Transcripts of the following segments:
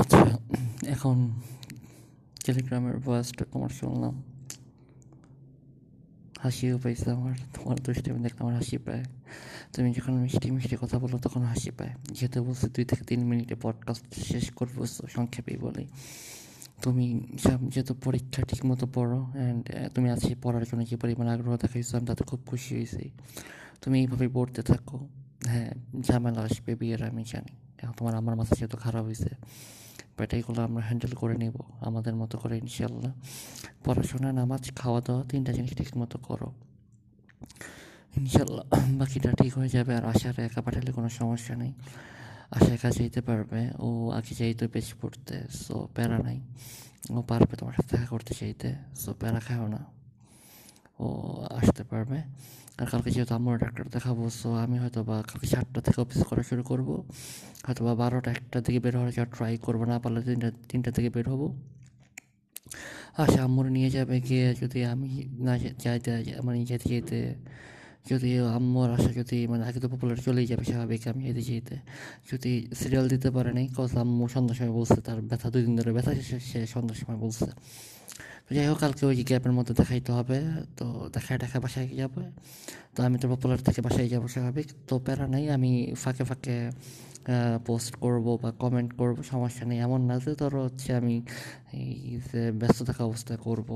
আচ্ছা এখন টেলিগ্রামের ভয়েসটা তোমার শুনলাম। হাসিও পাইছে আমার, তোমার দৃষ্টি আমি দেখলাম আমার হাসি পায়। তুমি যখন মিষ্টি মিষ্টি কথা বলো তখন হাসি পায়। যেহেতু বলছো দুই থেকে তিন মিনিটে পডকাস্ট শেষ করব সংক্ষেপেই বলি। তুমি যেহেতু পরীক্ষা ঠিক মতো পড়ো অ্যান্ড তুমি আজকে পড়ার জন্য যে পরিমাণ আগ্রহ দেখাইছো, আমি তাতে খুব খুশি হয়েছি। তুমি এইভাবেই পড়তে থাকো। হ্যাঁ ঝামেলা আসবে বিয়ের, আমি জানি। তোমার আমার মাথা যেহেতু খারাপ হয়েছে। বাট আমরা হ্যান্ডেল করে নেব, আমাদের মতো করে ইনশাল্লাহ পড়াশোনা, নামাজ খাওয়া দাওয়া তিনটা জিনিস ঠিক মতো করো। ইনশাল্লাহ বাকিটা ঠিক হয়ে যাবে, আর আশার একা পাঠালে কোনো সমস্যা নেই। আশা একা যেতে পারবে, ও আগে যাইতে বেশি পড়তে সো প্যারা নাই। ও পারবে তোমার সাথে দেখা করতে চাইতে সো প্যারা খাও না। ও আসতে পারবে। আর কালকে যেহেতু আমার ডাক্তার দেখাবো সো আমি হয়তো বা কালকে সাতটা থেকে অফিস করা শুরু করব। হয়তো বা বারোটা একটা থেকে বের হওয়ার ট্রাই করব, না পারলে তিনটা তিনটা থেকে বের হব। আশা আম্মুর নিয়ে যাবে গিয়ে যদি আমি না যাইতে মানে যেতে যেতে যদি আম্মুর আশা যদি মানে আগে তো পপুলার চলেই যাবে স্বাভাবিক আমি যেতে যেতে। যদি সিরিয়াল দিতে পারে নাই কজ আম্মু সন্ধ্যার সময় বলছে, তার ব্যথা দুই দিন ধরে, ব্যথা সে সন্ধ্যার সময় বলছে। তো যাই হোক, কালকে ওই গ্যাপের মধ্যে দেখাইতে হবে। তো দেখায় দেখা বাসায় যাবে। তো আমি তো পপুলার থেকে বাসায় যাব স্বাভাবিক। তো প্যারা নেই, আমি ফাঁকে ফাঁকে পোস্ট করব বা কমেন্ট করব, সমস্যা নেই। এমন না যে ধরো হচ্ছে আমি এই যে ব্যস্ত থাকা অবস্থায় করব।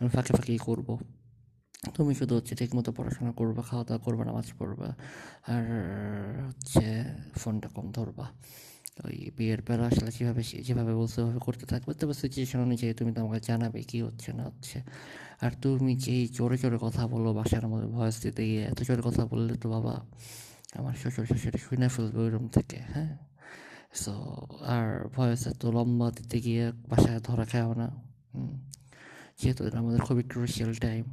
আমি ফাঁকে ফাঁকেই করব। তুমি শুধু হচ্ছে ঠিকমতো পড়াশোনা করবা, খাওয়া দাওয়া করবা, নামাজ পড়বা, আর হচ্ছে ফোনটা কম ধরবা। ওই বিয়ের বেলা আসলে যেভাবে যেভাবে বলছে, ওভাবে করতে থাকবে। তবে সিচুয়েশন অনুযায়ী তুমি তো আমাকে জানাবে, কী হচ্ছে, না হচ্ছে। আর তুমি যেই জোরে জোরে কথা বলো, বাসার মধ্যে ভয়েস দিতে গিয়ে এত জোরে কথা বললে তো বাবা, আমার শ্বশুর শাশুড়ি শুনে ফেলবে ওই রুম থেকে হ্যাঁ? সো আর ভয়েস এত লম্বা দিতে গিয়ে বাসায় ধরা খাও না যেহেতু এটা আমাদের খুবই ক্রুশিয়াল টাইম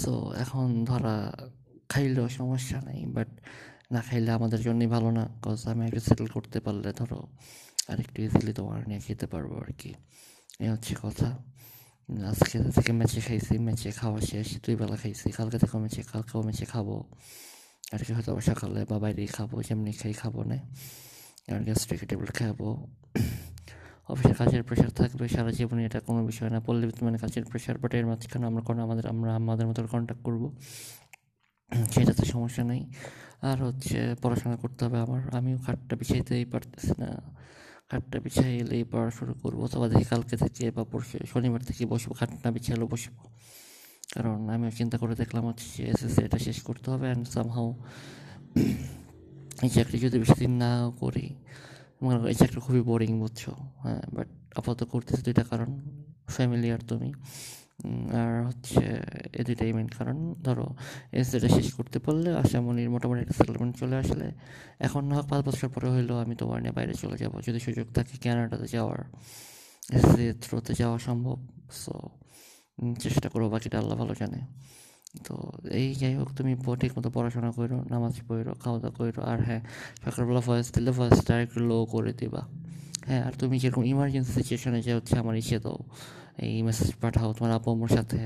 সো এখন ধরা খাইলেও সমস্যা নেই বাট না খাইলে আমাদের জন্যই ভালো না কজ আমি একটু সেটেল করতে পারলে ধরো আর একটু ইজিলি তোমার নিয়ে খেতে পারব আর কি এই হচ্ছে কথা। আজকে থেকে ম্যাচে খাইছি, ম্যাচে খাওয়া শেষ, দুই বেলা খাইছি। কালকে থেকে ম্যাচে, কালকেও ম্যাচে খাব। আর কি হয়তো সকালে বা বাইরেই খাব, যেমনি খাই খাব না। আর গ্যাস্ট্রিক ট্যাবলেট খাব। অফিসের কাজের প্রেশার থাকবে, সারা জীবনে এটা কোনো বিষয় না। পড়লে মানে কাজের প্রেশার বাট এর মাঝখানে আমরা কোনো আমাদের, আমরা আমাদের মতো কন্ট্যাক্ট করব। সেটাতে সমস্যা নেই। আর হচ্ছে পড়াশোনা করতে হবে আমার। আমিও খাটটা বিছাইতেই পারতেছি না। খাটটা বিছাই এলেই পড়া শুরু করব। অথবা দেখি কালকে থেকে বা পরশু, শনিবার থেকে বসবো, খাটটা বিছালেও বসবো। কারণ আমিও চিন্তা করে দেখলাম হচ্ছে এসএসসি এটা শেষ করতে হবে অ্যান্ড সামহাও এই চাকরি যদি বেশি দিন না করি, মনে এই চাকরি খুবই বোরিং বুঝছ? হ্যাঁ বাট আপাতত করতেছি দুইটা কারণ ফ্যামিলি আর তুমি। আর হচ্ছে এ দুইটাই মেন কারণ ধরো এসএটা শেষ করতে পারলে আশামনির মোটামুটি একটা সেটেলমেন্ট চলে আসলে। এখন না পাঁচ বছর পরে হইলেও আমি তোমার নিয়ে বাইরে চলে যাব, যদি সুযোগ থাকে ক্যানাডাতে যাওয়ার এসএসসি থ্রুতে যাওয়া সম্ভব। সো চেষ্টা করব, বাকিটা আল্লাহ ভালো জানে। তো এই যাই হোক, তুমি ঠিক মতো পড়াশোনা করো, নামাজ পড়ো খাওয়া দাওয়া করো, আর হ্যাঁ সকালবেলা ভয়েস দিলে ভয়েসটা একটু লো করে দিবা। হ্যাঁ আর তুমি যেরকম ইমার্জেন্সি সিচুয়েশনে যে হচ্ছে আমার ইসে দাও এই মেসেজ পাঠাও তোমার আপু আমার সাথে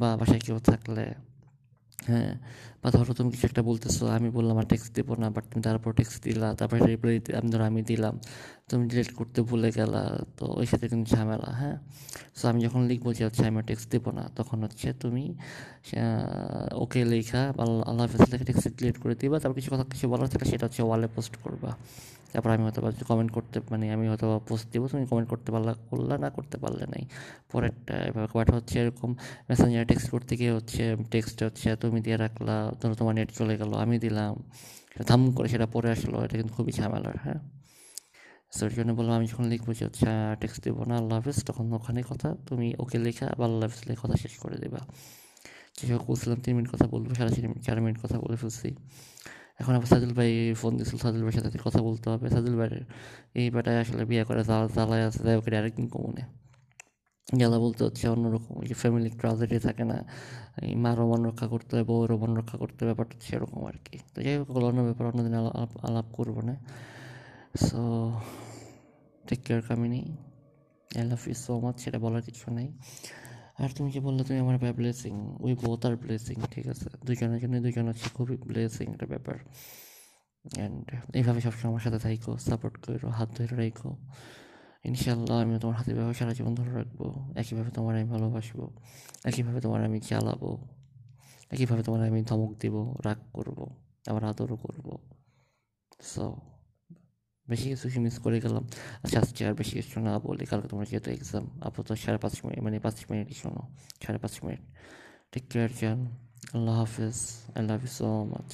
বা বাসায় কেউ থাকলে হ্যাঁ? বা ধরো তুমি কিছু একটা বলতেছো, আমি বললাম আর টেক্সট দেবো না বাট তুমি তারপর টেক্সট দিলা, তারপরে রিপ্লাই আমি ধরো আমি দিলাম। তুমি ডিলিট করতে ভুলে গেলা, তো ওই সাথে কিন্তু ঝামেলা হ্যাঁ? সো আমি যখন লিখব যে হচ্ছে আমি টেক্সট দেবো না, তখন হচ্ছে তুমি ওকে লেখা আল্লাহ হাফিজ লেখা টেক্সট ডিলিট করে দিবা, তারপর কিছু কথা, কিছু বলার থাকলে সেটা হচ্ছে ওয়ালে পোস্ট করবা। তারপর আমি হয়তো কমেন্ট করতে মানে আমি হয়তো পোস্ট দেবো, তুমি কমেন্ট করতে পারলা, করলা, না করতে পারলে নাই। পরেরটা এবার বাট হচ্ছে এরকম মেসেঞ্জার টেক্সট করতে গিয়ে হচ্ছে টেক্সট হচ্ছে তুমি দিয়ে রাখলা তোমার নেট চলে গেলো, আমি দিলাম, ধাম করে সেটা পরে আসলো, এটা কিন্তু খুবই ঝামেলার হ্যাঁ? সেই জন্য বললাম, আমি যখন লিখব, যে হচ্ছে টেক্সট দেবো না, আল্লাহ হাফিজ, তখন ওখানে কথা তুমি ওকে লেখা বা আল্লাহ হাফিজ লেখা কথা শেষ করে দেবা। যে বলছিলাম, তিন মিনিট কথা বলব, সাড়ে চার মিনিট চার মিনিট কথা বলে ফেলছি। এখন আবার সাদুল ভাই ফোন দিয়েছিল সাদুল ভাইয়ের সাথে কথা বলতে হবে। সাদুল ভাইয়ের এই বেটায় আসলে বিয়ে করে জ্বালায় আছে তাই ওকে আরেকদিন কমনে জ্বালা বলতে হচ্ছে, অন্যরকম যে ফ্যামিলি ট্রাজেডি থাকে না, এই মারও মন রক্ষা করতে হবে বউরও মন রক্ষা করতে হবে, ব্যাপারটা সেরকম আর কি। তো যাই হোক অন্য ব্যাপার, অন্যদিন আলাপ করব না। So take care Kamini I love you so much সেটা বলার কিছু নেই। আর তুমি যে বললে তুমি আমার blessing we both are blessing ঠিক আছে? দুজনের জন্য দুজন হচ্ছে খুবই ব্লেসিং একটা ব্যাপার। অ্যান্ড এইভাবে সবসময় আমার সাথে থাইকো সাপোর্ট করো, হাত ধরে রাখো। ইনশাল্লাহ আমি তোমার হাতের ব্যবহার সারা জীবন ধরে রাখব। একইভাবে তোমার আমি ভালোবাসবো। একইভাবে তোমার আমি চালাবো একইভাবে তোমার আমি ধমক দিব, রাগ করব, আবার আদরও করব। সো বেশি কিছু মিস করে গেলাম আচ্ছা আজকে আর বেশি কিছু না বলি কালকে তোমার যেহেতু এক্সাম আপাতত সাড়ে পাঁচ মিনিট মানে পাঁচ মিনিটই শোনো সাড়ে পাঁচ মিনিট টেক কেয়ার জান আল্লাহ হাফিজ I love you so much